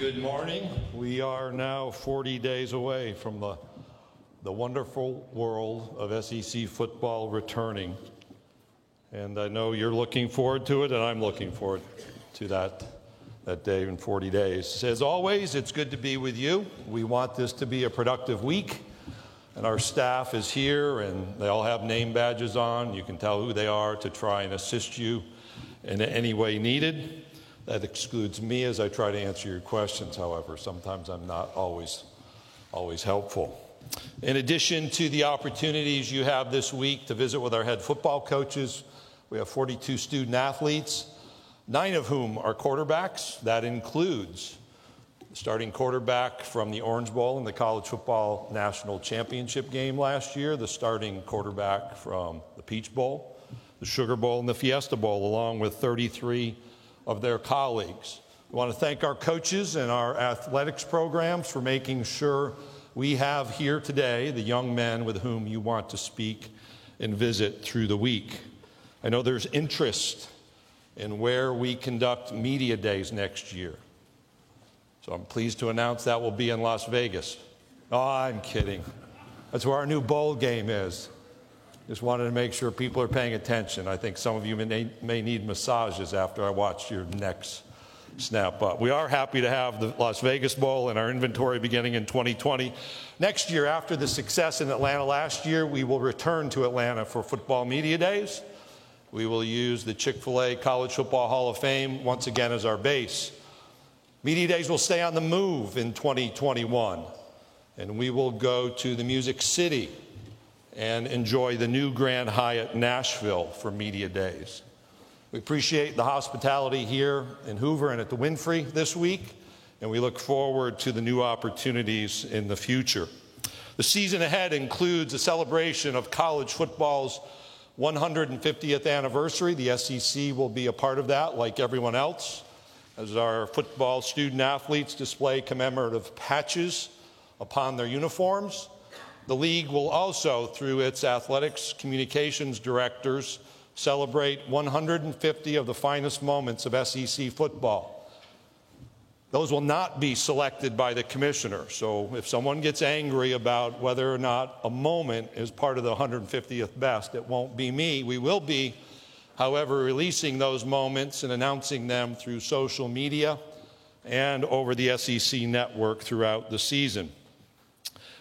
Good morning. We are now 40 days away from the, the wonderful world of SEC football returning. And I know you're looking forward to it, and I'm looking forward to that, that day in 40 days. As always, it's good to be with you. We want this to be a productive week, and our staff is here, and they all have name badges on. You can tell who they are to try and assist you in any way needed. That excludes me as I try to answer your questions, however. Sometimes I'm not always, always helpful. In addition to the opportunities you have this week to visit with our head football coaches, we have 42 student athletes, nine of whom are quarterbacks. That includes the starting quarterback from the Orange Bowl in the College Football National Championship game last year, the starting quarterback from the Peach Bowl, the Sugar Bowl, and the Fiesta Bowl, along with 33 of their colleagues. We want to thank our coaches and our athletics programs for making sure we have here today the young men with whom you want to speak and visit through the week. I know there's interest in where we conduct media days next year. So I'm pleased to announce that will be in Las Vegas. Oh, I'm kidding. That's where our new bowl game is. Just wanted to make sure people are paying attention. I think some of you may, may need massages after I watch your necks snap up. We are happy to have the Las Vegas Bowl in our inventory beginning in 2020. Next year, after the success in Atlanta last year, we will return to Atlanta for football media days. We will use the Chick fil A College Football Hall of Fame once again as our base. Media days will stay on the move in 2021, and we will go to the Music City and enjoy the new Grand Hyatt Nashville for Media Days. We appreciate the hospitality here in Hoover and at the Wynfrey this week, and we look forward to the new opportunities in the future. The season ahead includes a celebration of college football's 150th anniversary. The SEC will be a part of that, like everyone else, as our football student athletes display commemorative patches upon their uniforms. The league will also, through its athletics communications directors, celebrate 150 of the finest moments of SEC football. Those will not be selected by the commissioner. So if someone gets angry about whether or not a moment is part of the 150th best, it won't be me. We will be, however, releasing those moments and announcing them through social media and over the SEC network throughout the season.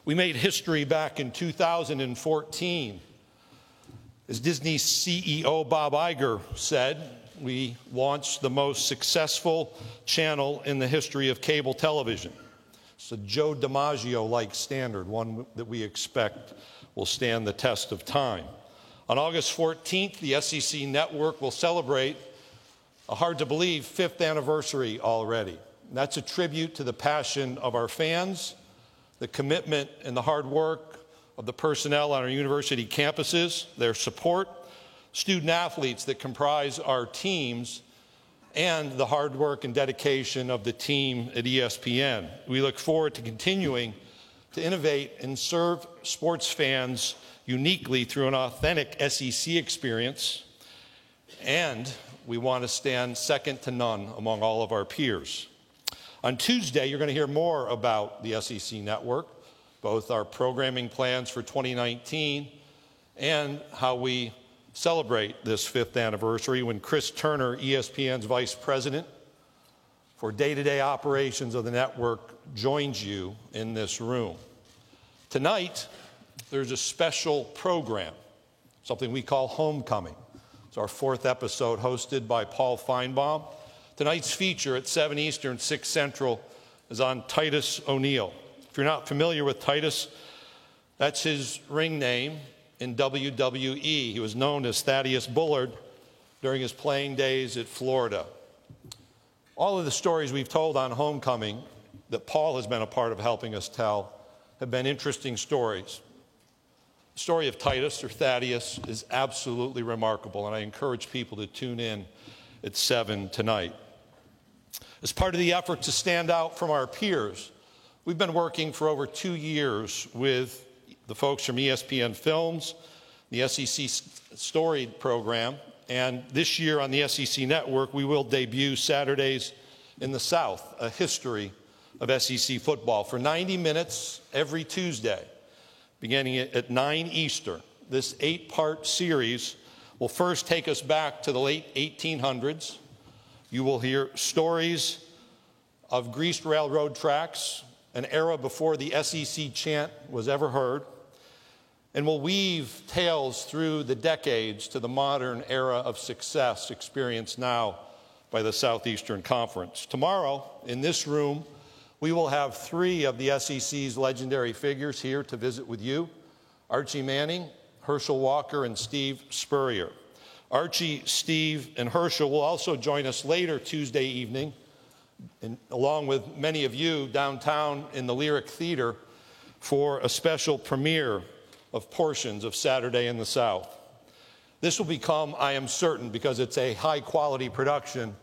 We made history back in 2014. As Disney CEO Bob Iger said, we launched the most successful channel in the history of cable television. It's a Joe DiMaggio like standard, one that we expect will stand the test of time. On August 14th, the SEC network will celebrate a hard to believe fifth anniversary already. And that's a tribute to the passion of our fans the commitment and the hard work of the personnel on our university campuses, their support, student athletes that comprise our teams, and the hard work and dedication of the team at ESPN. We look forward to continuing to innovate and serve sports fans uniquely through an authentic SEC experience, and we want to stand second to none among all of our peers. On Tuesday, you're going to hear more about the SEC network, both our programming plans for 2019 and how we celebrate this fifth anniversary when Chris Turner, ESPN's vice president for day to day operations of the network, joins you in this room. Tonight, there's a special program, something we call Homecoming. It's our fourth episode, hosted by Paul Finebaum Tonight's feature at 7 Eastern, 6 Central is on Titus O'Neil. If you're not familiar with Titus, that's his ring name in WWE. He was known as Thaddeus Bullard during his playing days at Florida. All of the stories we've told on Homecoming that Paul has been a part of helping us tell have been interesting stories. The story of Titus or Thaddeus is absolutely remarkable, and I encourage people to tune in at 7 tonight. As part of the effort to stand out from our peers, we've been working for over two years with the folks from ESPN Films, the SEC Story program, and this year on the SEC Network, we will debut Saturdays in the South, a history of SEC football for 90 minutes every Tuesday, beginning at 9 Eastern. This eight part series will first take us back to the late 1800s. You will hear stories of greased railroad tracks, an era before the SEC chant was ever heard, and will weave tales through the decades to the modern era of success experienced now by the Southeastern Conference. Tomorrow, in this room, we will have three of the SEC's legendary figures here to visit with you Archie Manning, Herschel Walker, and Steve Spurrier. Archie, Steve, and Herschel will also join us later Tuesday evening, and along with many of you downtown in the Lyric Theater, for a special premiere of portions of Saturday in the South. This will become, I am certain, because it's a high quality production,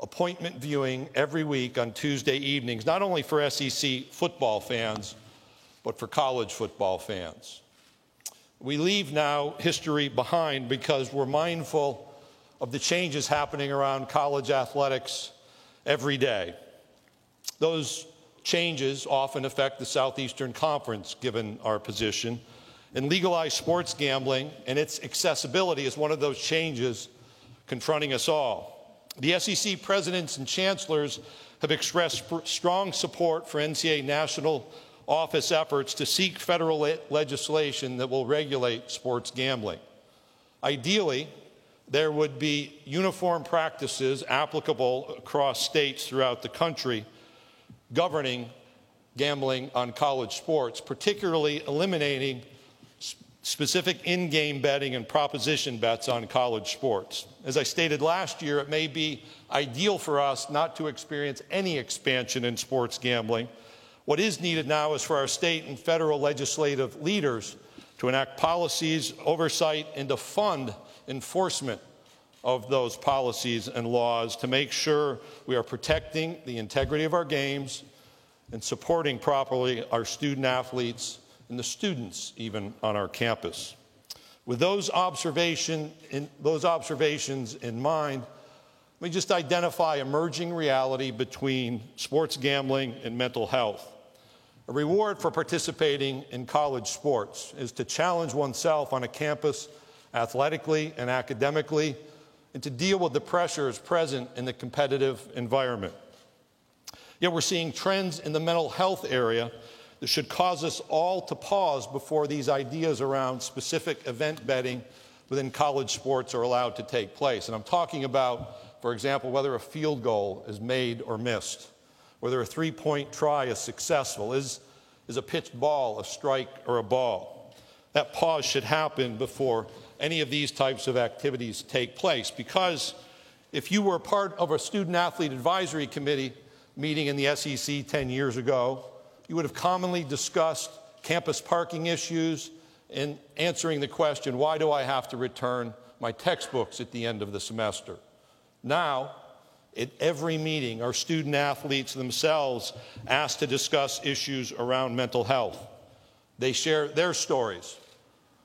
appointment viewing every week on Tuesday evenings, not only for SEC football fans, but for college football fans. We leave now history behind because we're mindful of the changes happening around college athletics every day. Those changes often affect the Southeastern Conference, given our position. And legalized sports gambling and its accessibility is one of those changes confronting us all. The SEC presidents and chancellors have expressed strong support for NCAA national office efforts to seek federal le- legislation that will regulate sports gambling. Ideally, there would be uniform practices applicable across states throughout the country governing gambling on college sports, particularly eliminating specific in game betting and proposition bets on college sports. As I stated last year, it may be ideal for us not to experience any expansion in sports gambling. What is needed now is for our state and federal legislative leaders to enact policies, oversight, and to fund enforcement of those policies and laws to make sure we are protecting the integrity of our games and supporting properly our student athletes and the students even on our campus. With those, observation in, those observations in mind, let me just identify emerging reality between sports gambling and mental health. A reward for participating in college sports is to challenge oneself on a campus athletically and academically and to deal with the pressures present in the competitive environment. Yet we're seeing trends in the mental health area that should cause us all to pause before these ideas around specific event betting within college sports are allowed to take place. And I'm talking about, for example, whether a field goal is made or missed, whether a three point try is successful, is, is a pitched ball a strike or a ball. That pause should happen before any of these types of activities take place because if you were part of a student athlete advisory committee meeting in the SEC 10 years ago, you would have commonly discussed campus parking issues and answering the question, why do I have to return my textbooks at the end of the semester? Now, at every meeting, our student athletes themselves asked to discuss issues around mental health. They share their stories,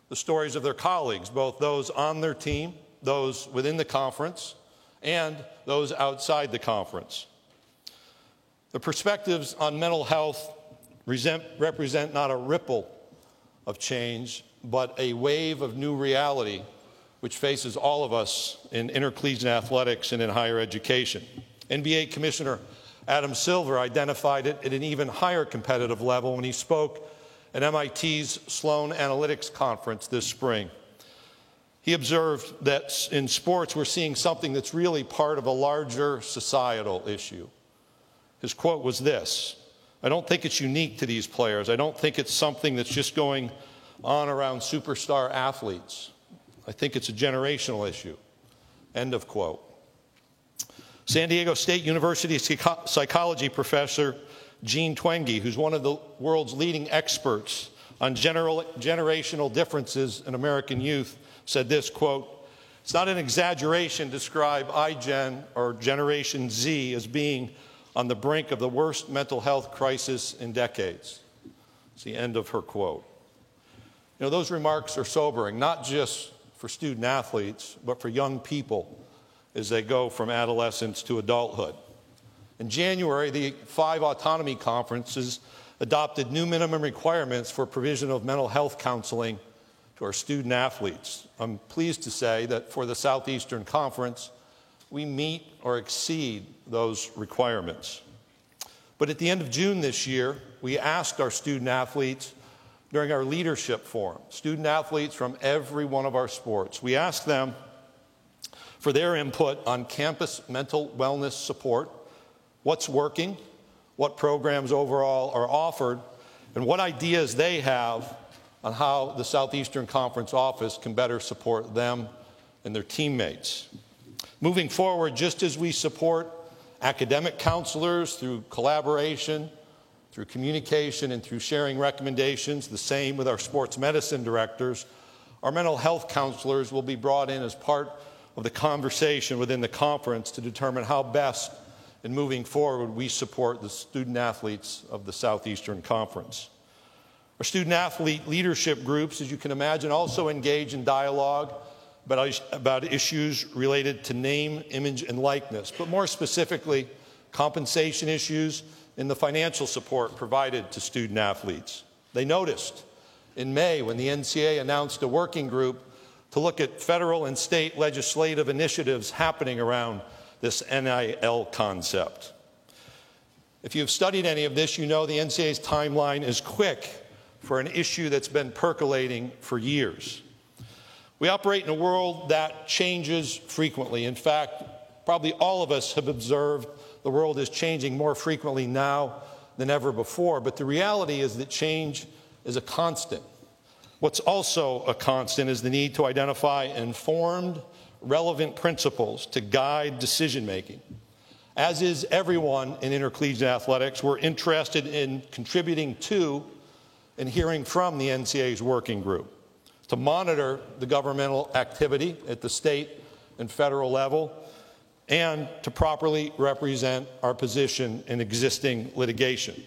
the stories of their colleagues, both those on their team, those within the conference, and those outside the conference. The perspectives on mental health represent not a ripple of change, but a wave of new reality which faces all of us in intercollegiate athletics and in higher education. NBA Commissioner Adam Silver identified it at an even higher competitive level when he spoke at MIT's Sloan Analytics Conference this spring. He observed that in sports, we're seeing something that's really part of a larger societal issue. His quote was this I don't think it's unique to these players. I don't think it's something that's just going on around superstar athletes. I think it's a generational issue. End of quote. San Diego State University psychology professor Jean Twenge, who's one of the world's leading experts on general, generational differences in American youth, said this quote, It's not an exaggeration to describe iGen or Generation Z as being on the brink of the worst mental health crisis in decades. It's the end of her quote. You know, those remarks are sobering, not just for student athletes, but for young people as they go from adolescence to adulthood. In January, the five autonomy conferences adopted new minimum requirements for provision of mental health counseling to our student athletes. I'm pleased to say that for the Southeastern Conference, we meet or exceed those requirements. But at the end of June this year, we asked our student athletes during our leadership forum, student athletes from every one of our sports, we asked them for their input on campus mental wellness support, what's working, what programs overall are offered, and what ideas they have on how the Southeastern Conference office can better support them and their teammates. Moving forward, just as we support academic counselors through collaboration, through communication, and through sharing recommendations, the same with our sports medicine directors, our mental health counselors will be brought in as part of the conversation within the conference to determine how best in moving forward we support the student athletes of the Southeastern Conference. Our student athlete leadership groups, as you can imagine, also engage in dialogue about, about issues related to name, image, and likeness, but more specifically, compensation issues and the financial support provided to student athletes. They noticed in May when the NCA announced a working group to look at federal and state legislative initiatives happening around this NIL concept. If you've studied any of this, you know the NCAA's timeline is quick for an issue that's been percolating for years. We operate in a world that changes frequently. In fact, probably all of us have observed the world is changing more frequently now than ever before. But the reality is that change is a constant. What's also a constant is the need to identify informed, relevant principles to guide decision making. As is everyone in intercollegiate athletics, we're interested in contributing to and hearing from the NCAA's working group to monitor the governmental activity at the state and federal level and to properly represent our position in existing litigation.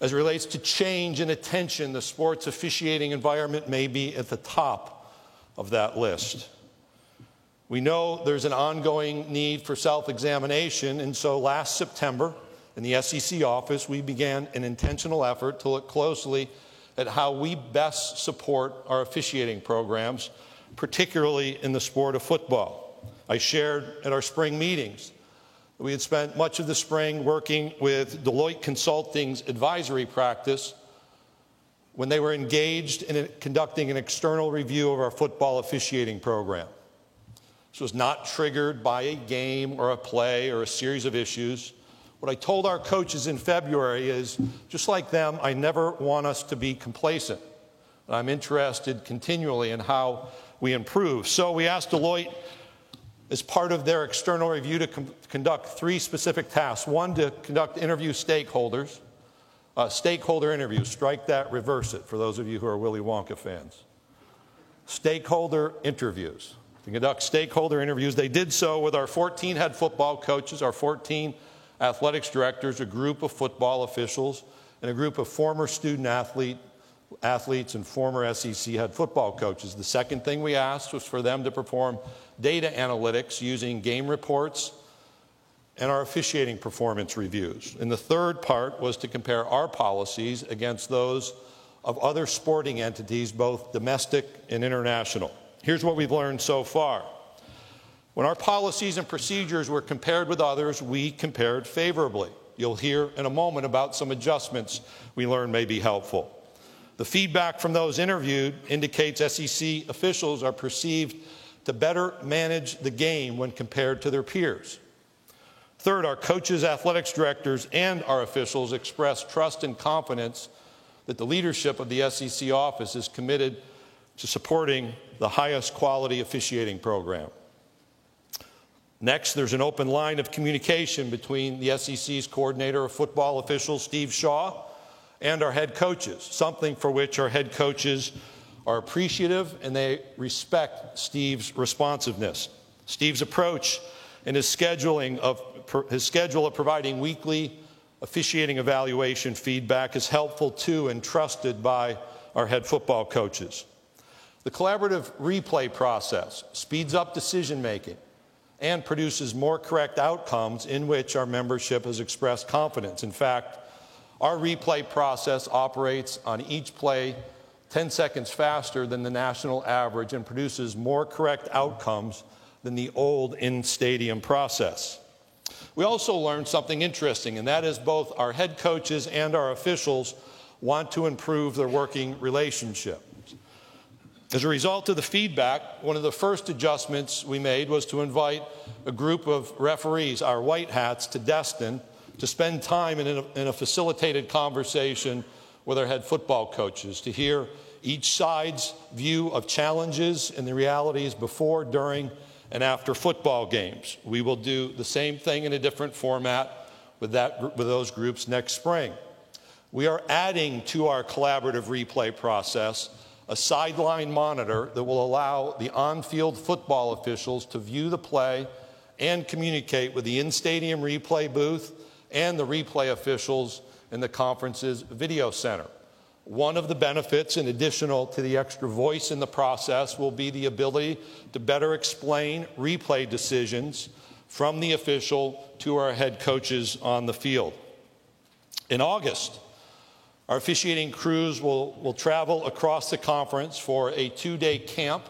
As it relates to change and attention, the sports officiating environment may be at the top of that list. We know there's an ongoing need for self examination, and so last September in the SEC office, we began an intentional effort to look closely at how we best support our officiating programs, particularly in the sport of football. I shared at our spring meetings we had spent much of the spring working with Deloitte Consulting's advisory practice when they were engaged in conducting an external review of our football officiating program. This was not triggered by a game or a play or a series of issues. What I told our coaches in February is just like them, I never want us to be complacent. I'm interested continually in how we improve. So we asked Deloitte as part of their external review to com- conduct three specific tasks. One, to conduct interview stakeholders, uh, stakeholder interviews. Strike that, reverse it for those of you who are Willy Wonka fans. Stakeholder interviews. To conduct stakeholder interviews, they did so with our 14 head football coaches, our 14 athletics directors, a group of football officials, and a group of former student athlete, athletes and former SEC head football coaches. The second thing we asked was for them to perform data analytics using game reports and our officiating performance reviews. And the third part was to compare our policies against those of other sporting entities, both domestic and international. Here's what we've learned so far. When our policies and procedures were compared with others, we compared favorably. You'll hear in a moment about some adjustments we learned may be helpful. The feedback from those interviewed indicates SEC officials are perceived to better manage the game when compared to their peers. Third, our coaches, athletics directors, and our officials express trust and confidence that the leadership of the SEC office is committed to supporting the highest quality officiating program. Next, there's an open line of communication between the SEC's coordinator of football officials, Steve Shaw, and our head coaches, something for which our head coaches are appreciative and they respect Steve's responsiveness. Steve's approach and his scheduling of his schedule of providing weekly officiating evaluation feedback is helpful to and trusted by our head football coaches. The collaborative replay process speeds up decision making and produces more correct outcomes in which our membership has expressed confidence. In fact, our replay process operates on each play 10 seconds faster than the national average and produces more correct outcomes than the old in stadium process. We also learned something interesting, and that is both our head coaches and our officials want to improve their working relationship. As a result of the feedback, one of the first adjustments we made was to invite a group of referees, our white hats, to Destin to spend time in a, in a facilitated conversation with our head football coaches to hear each side's view of challenges and the realities before, during, and after football games. We will do the same thing in a different format with, that, with those groups next spring. We are adding to our collaborative replay process a sideline monitor that will allow the on field football officials to view the play and communicate with the in stadium replay booth and the replay officials in the conference's video center. One of the benefits, in addition to the extra voice in the process, will be the ability to better explain replay decisions from the official to our head coaches on the field. In August, our officiating crews will, will travel across the conference for a two day camp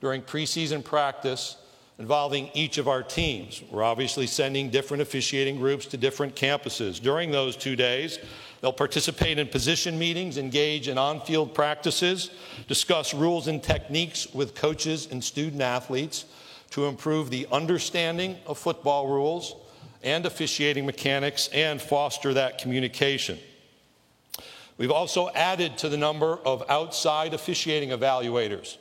during preseason practice involving each of our teams. We're obviously sending different officiating groups to different campuses. During those two days, they'll participate in position meetings, engage in on field practices, discuss rules and techniques with coaches and student athletes to improve the understanding of football rules and officiating mechanics and foster that communication. We've also added to the number of outside officiating evaluators.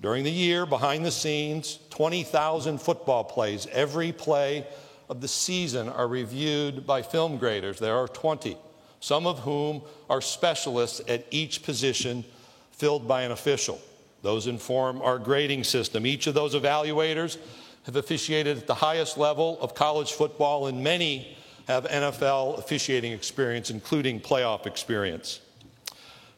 During the year, behind the scenes, 20,000 football plays, every play of the season, are reviewed by film graders. There are 20, some of whom are specialists at each position filled by an official. Those inform our grading system. Each of those evaluators have officiated at the highest level of college football, and many have NFL officiating experience, including playoff experience.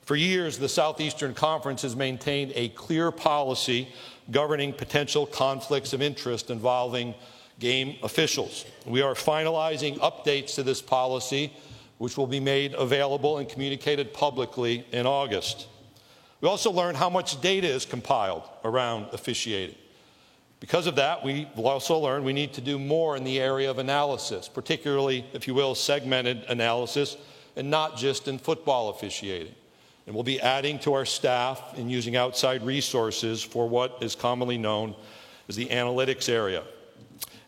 For years, the Southeastern Conference has maintained a clear policy governing potential conflicts of interest involving game officials. We are finalizing updates to this policy, which will be made available and communicated publicly in August. We also learned how much data is compiled around officiating. Because of that, we also learned we need to do more in the area of analysis, particularly, if you will, segmented analysis, and not just in football officiating. And we'll be adding to our staff and using outside resources for what is commonly known as the analytics area.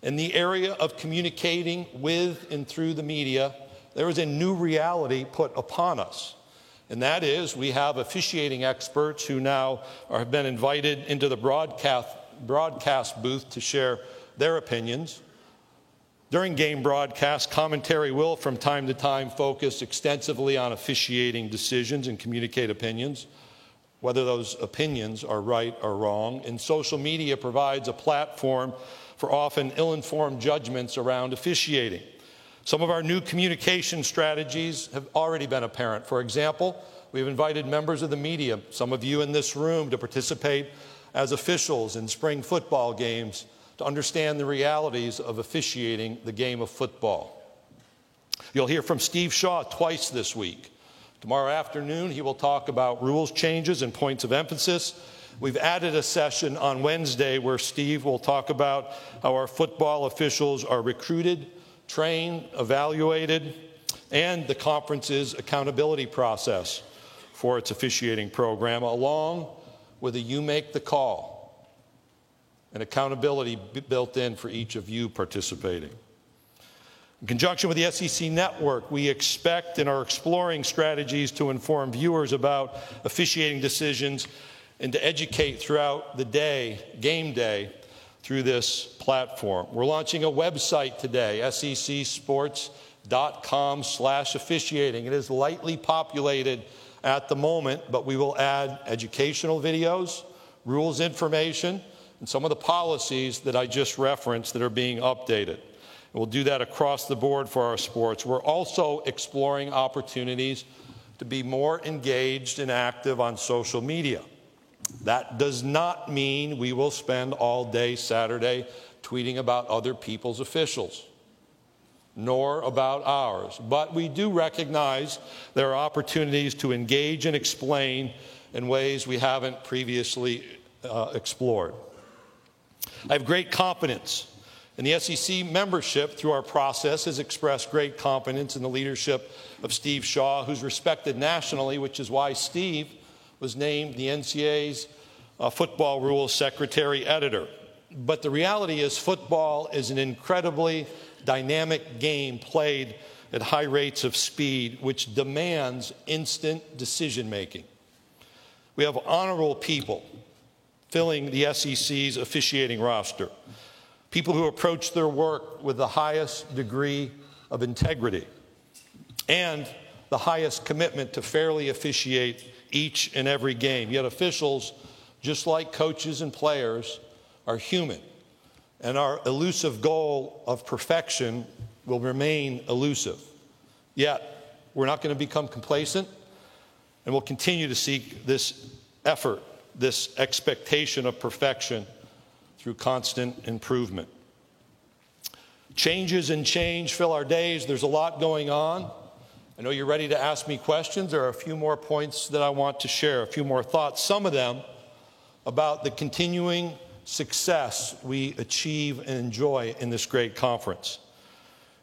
In the area of communicating with and through the media, there is a new reality put upon us. And that is, we have officiating experts who now are, have been invited into the broadcast broadcast booth to share their opinions. During game broadcast, commentary will from time to time focus extensively on officiating decisions and communicate opinions, whether those opinions are right or wrong. And social media provides a platform for often ill informed judgments around officiating. Some of our new communication strategies have already been apparent. For example, we've invited members of the media, some of you in this room, to participate as officials in spring football games to understand the realities of officiating the game of football. You'll hear from Steve Shaw twice this week. Tomorrow afternoon, he will talk about rules changes and points of emphasis. We've added a session on Wednesday where Steve will talk about how our football officials are recruited, trained, evaluated, and the conference's accountability process for its officiating program, along whether you make the call and accountability built in for each of you participating. In conjunction with the SEC network, we expect and are exploring strategies to inform viewers about officiating decisions and to educate throughout the day, game day, through this platform. We're launching a website today, secsports.com slash officiating. It is lightly populated at the moment, but we will add educational videos, rules information, and some of the policies that I just referenced that are being updated. we'll do that across the board for our sports. We're also exploring opportunities to be more engaged and active on social media. That does not mean we will spend all day Saturday tweeting about other people's officials, nor about ours. But we do recognize there are opportunities to engage and explain in ways we haven't previously uh, explored. I have great confidence and the SEC membership, through our process, has expressed great confidence in the leadership of Steve Shaw, who's respected nationally, which is why Steve was named the NCAA's uh, football rules secretary editor. But the reality is, football is an incredibly dynamic game played at high rates of speed, which demands instant decision making. We have honorable people filling the SEC's officiating roster people who approach their work with the highest degree of integrity and the highest commitment to fairly officiate each and every game. Yet officials, just like coaches and players, are human, and our elusive goal of perfection will remain elusive. Yet, we're not going to become complacent, and we'll continue to seek this effort, this expectation of perfection through constant improvement. Changes and change fill our days. There's a lot going on. I know you're ready to ask me questions. There are a few more points that I want to share, a few more thoughts, some of them about the continuing success we achieve and enjoy in this great conference.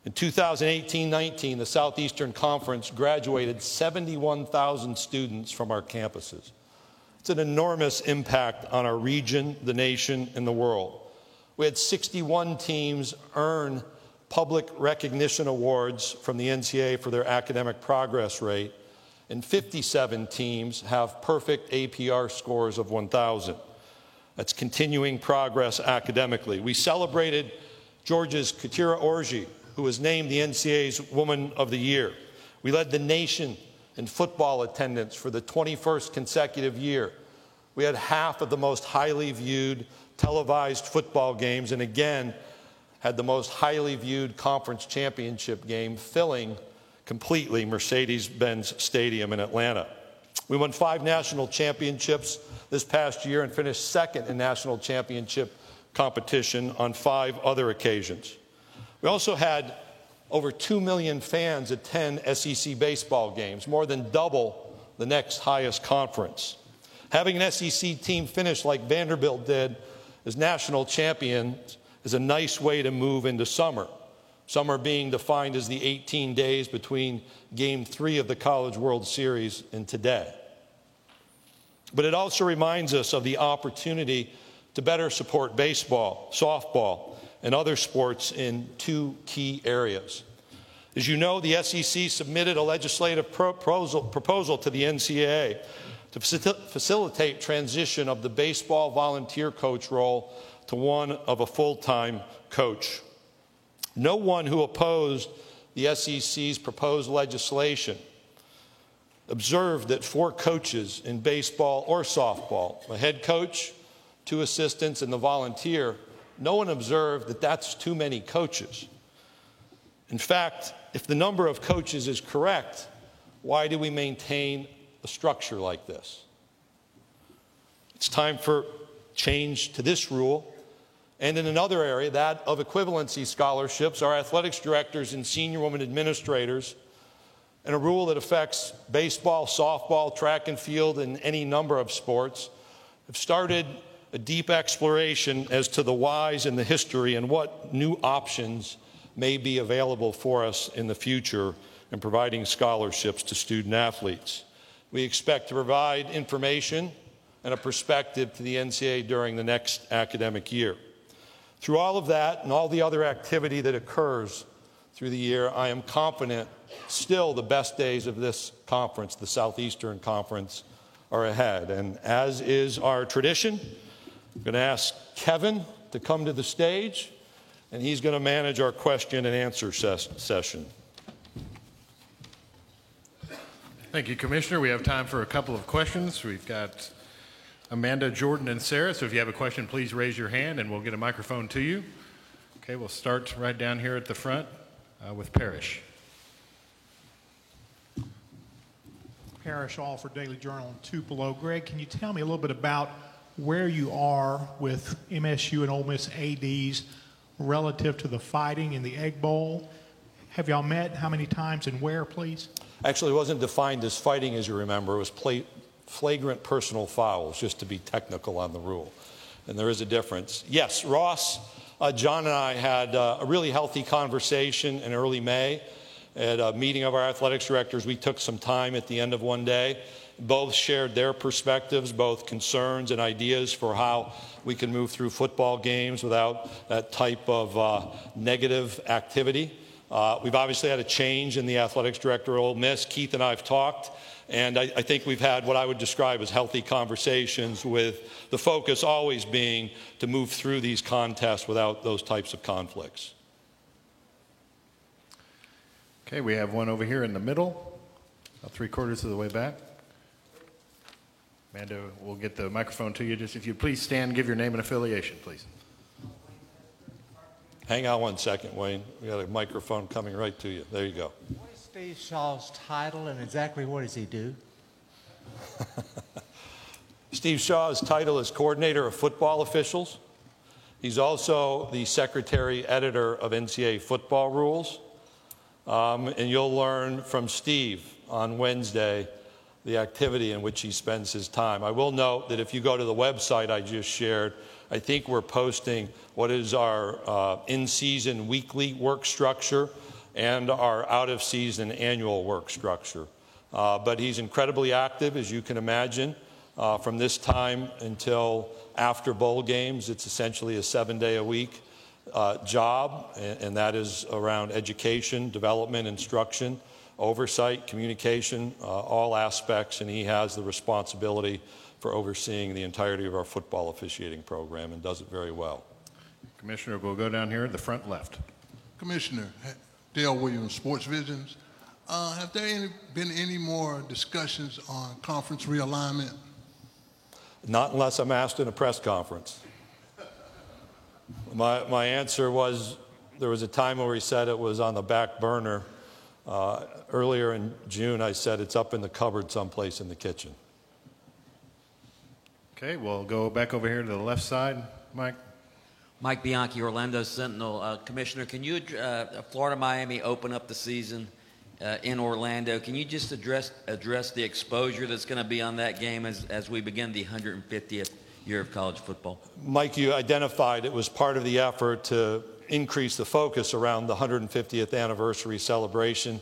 In 2018 19, the Southeastern Conference graduated 71,000 students from our campuses. It's an enormous impact on our region, the nation, and the world. We had 61 teams earn public recognition awards from the NCAA for their academic progress rate, and 57 teams have perfect APR scores of 1,000. That's continuing progress academically. We celebrated Georgia's Keturah Orji, who was named the NCAA's Woman of the Year. We led the nation in football attendance for the 21st consecutive year. We had half of the most highly viewed televised football games, and again, had the most highly viewed conference championship game, filling completely Mercedes Benz Stadium in Atlanta. We won five national championships this past year and finished second in national championship competition on five other occasions. We also had over 2 million fans attend SEC baseball games, more than double the next highest conference. Having an SEC team finish like Vanderbilt did as national champions is a nice way to move into summer. Summer being defined as the 18 days between game three of the College World Series and today. But it also reminds us of the opportunity to better support baseball, softball, and other sports in two key areas. As you know, the SEC submitted a legislative proposal, proposal to the NCAA to facilitate transition of the baseball volunteer coach role to one of a full time coach. No one who opposed the SEC's proposed legislation observed that four coaches in baseball or softball, a head coach, two assistants, and the volunteer, no one observed that that's too many coaches. In fact, if the number of coaches is correct, why do we maintain a structure like this? It's time for change to this rule and in another area, that of equivalency scholarships, our athletics directors and senior women administrators, and a rule that affects baseball, softball, track and field, and any number of sports, have started a deep exploration as to the whys and the history and what new options may be available for us in the future in providing scholarships to student athletes. We expect to provide information and a perspective to the NCAA during the next academic year. Through all of that and all the other activity that occurs through the year, I am confident still the best days of this conference, the Southeastern Conference, are ahead. And as is our tradition, I'm going to ask Kevin to come to the stage, and he's going to manage our question and answer ses- session. Thank you, Commissioner. We have time for a couple of questions. We've got Amanda, Jordan, and Sarah. So if you have a question, please raise your hand and we'll get a microphone to you. Okay, we'll start right down here at the front uh, with Parrish. Parrish Alford Daily Journal and Tupelo. Greg, can you tell me a little bit about where you are with MSU and Ole Miss ADs relative to the fighting in the Egg Bowl. Have y'all met? How many times and where, please? Actually, it wasn't defined as fighting, as you remember. It was pla- flagrant personal fouls, just to be technical on the rule. And there is a difference. Yes, Ross, uh, John, and I had uh, a really healthy conversation in early May at a meeting of our athletics directors. We took some time at the end of one day. Both shared their perspectives, both concerns and ideas for how we can move through football games without that type of uh, negative activity. Uh, we've obviously had a change in the athletics director at Ole Miss. Keith and I have talked, and I, I, think we've had what I would describe as healthy conversations with the focus always being to move through these contests without those types of conflicts. Okay, we have one over here in the middle, about three quarters of the way back. Amanda, we'll get the microphone to you. Just if you please stand, give your name and affiliation, please. Hang on one second, Wayne. We got a microphone coming right to you. There you go. What is Steve Shaw's title and exactly what does he do? Steve Shaw's title is Coordinator of Football Officials. He's also the Secretary Editor of NCAA Football Rules. Um, and you'll learn from Steve on Wednesday the activity in which he spends his time. I will note that if you go to the website I just shared, I think we're posting what is our uh, in season weekly work structure and our out of season annual work structure. Uh, but he's incredibly active, as you can imagine. Uh, from this time until after bowl games, it's essentially a seven day a week uh, job, and, and, that is around education, development, instruction, oversight, communication, uh, all aspects, and he has the responsibility for overseeing the entirety of our football officiating program and does it very well. Commissioner, we'll go down here at the front left. Commissioner Dale Williams, Sports Visions. Uh, have there any, been any more discussions on conference realignment? Not unless I'm asked in a press conference. My, my answer was there was a time where he said it was on the back burner. Uh, earlier in June, I said it's up in the cupboard someplace in the kitchen. Okay, we'll go back over here to the left side. Mike? Mike Bianchi, Orlando Sentinel. Uh, Commissioner, can you, uh, Florida Miami open up the season uh, in Orlando? Can you just address, address the exposure that's going to be on that game as, as we begin the 150th year of college football? Mike, you identified it was part of the effort to increase the focus around the 150th anniversary celebration.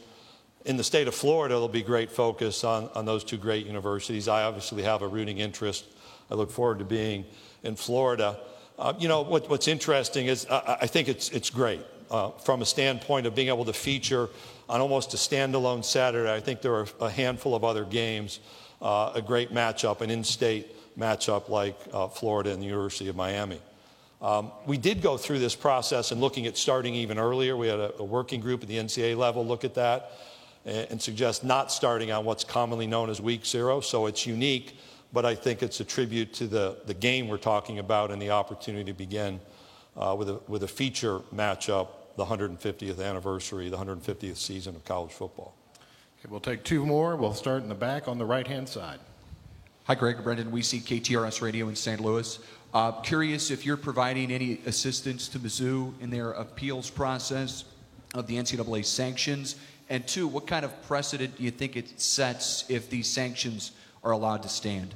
In the state of Florida, there'll be great focus on, on those two great universities. I obviously have a rooting interest I look forward to being in Florida. Uh, you know, what, what's interesting is I, I think it's, it's great uh, from a standpoint of being able to feature on almost a standalone Saturday. I think there are a handful of other games, uh, a great matchup, an in state matchup like uh, Florida and the University of Miami. Um, we did go through this process and looking at starting even earlier. We had a, a working group at the NCAA level look at that and, and suggest not starting on what's commonly known as week zero. So it's unique but I think it's a tribute to the, the game we're talking about and the opportunity to begin uh, with, a, with a feature matchup, the 150th anniversary, the 150th season of college football. Okay, we'll take two more. We'll start in the back on the right hand side. Hi, Greg. Brendan Weesey, KTRS Radio in St. Louis. Uh, curious if you're providing any assistance to Mizzou in their appeals process of the NCAA sanctions. And two, what kind of precedent do you think it sets if these sanctions are allowed to stand?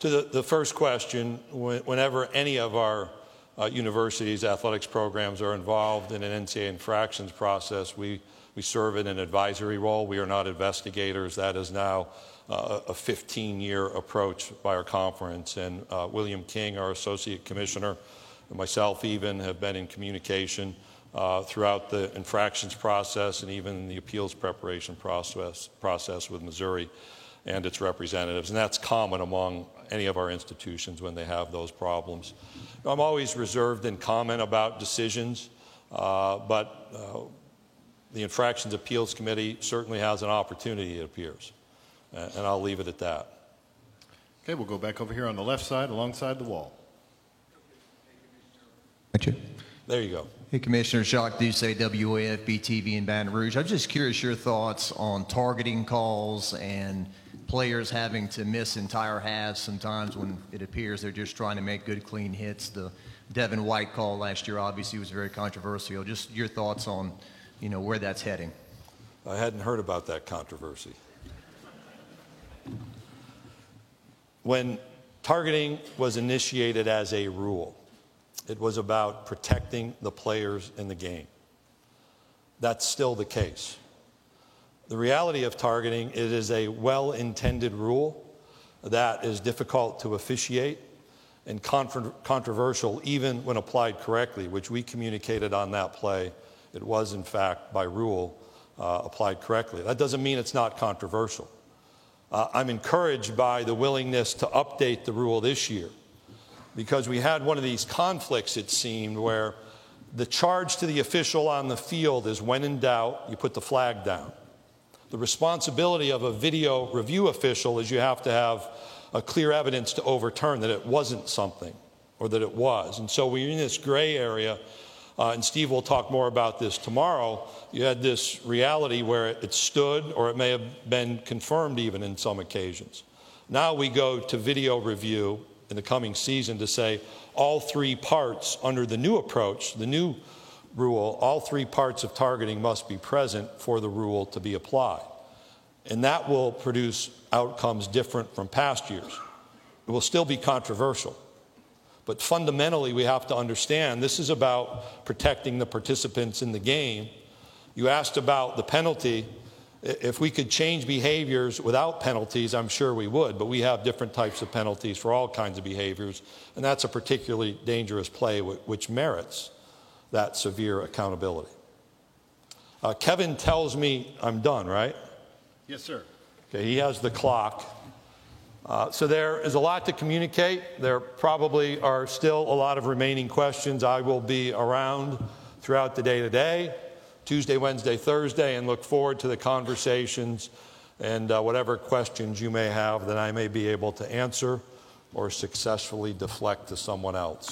To the, the first question, whenever any of our uh, universities' athletics programs are involved in an NCAA infractions process, we, we serve in an advisory role. We are not investigators. That is now a 15 year approach by our conference. And uh, William King, our associate commissioner, and myself even have been in communication uh, throughout the infractions process and even the appeals preparation process, process with Missouri and its representatives. And that's common among any of our institutions when they have those problems. I'm always reserved in comment about decisions, uh, but uh, the Infractions Appeals Committee certainly has an opportunity, it appears. Uh, and I'll leave it at that. Okay, we'll go back over here on the left side alongside the wall. Thank you. There you go. Hey, Commissioner Jacques Doucet, WAFB TV in Baton Rouge. I'm just curious your thoughts on targeting calls and players having to miss entire halves sometimes when it appears they're just trying to make good, clean hits. The Devin White call last year obviously was very controversial. Just your thoughts on, you know, where that's heading. I hadn't heard about that controversy. When targeting was initiated as a rule, it was about protecting the players in the game. That's still the case. The reality of targeting, it is a well-intended rule that is difficult to officiate and controversial even when applied correctly, which we communicated on that play. It was, in fact, by rule, uh, applied correctly. That doesn't mean it's not controversial. Uh, I'm encouraged by the willingness to update the rule this year because we had one of these conflicts, it seemed, where the charge to the official on the field is when in doubt, you put the flag down. The responsibility of a video review official is you have to have a clear evidence to overturn that it wasn't something or that it was. And so we're in this gray area, uh, and Steve will talk more about this tomorrow. You had this reality where it stood or it may have been confirmed even in some occasions. Now we go to video review in the coming season to say all three parts under the new approach, the new rule, all three parts of targeting must be present for the rule to be applied. And that will produce outcomes different from past years. It will still be controversial. But fundamentally, we have to understand this is about protecting the participants in the game. You asked about the penalty. If we could change behaviors without penalties, I'm sure we would, but we have different types of penalties for all kinds of behaviors, and that's a particularly dangerous play which merits that severe accountability. Uh, Kevin tells me I'm done, right? Yes, sir. Okay, he has the clock. Uh, so there is a lot to communicate. There probably are still a lot of remaining questions. I will be around throughout the day today, Tuesday, Wednesday, Thursday, and look forward to the conversations and uh, whatever questions you may have that I may be able to answer or successfully deflect to someone else.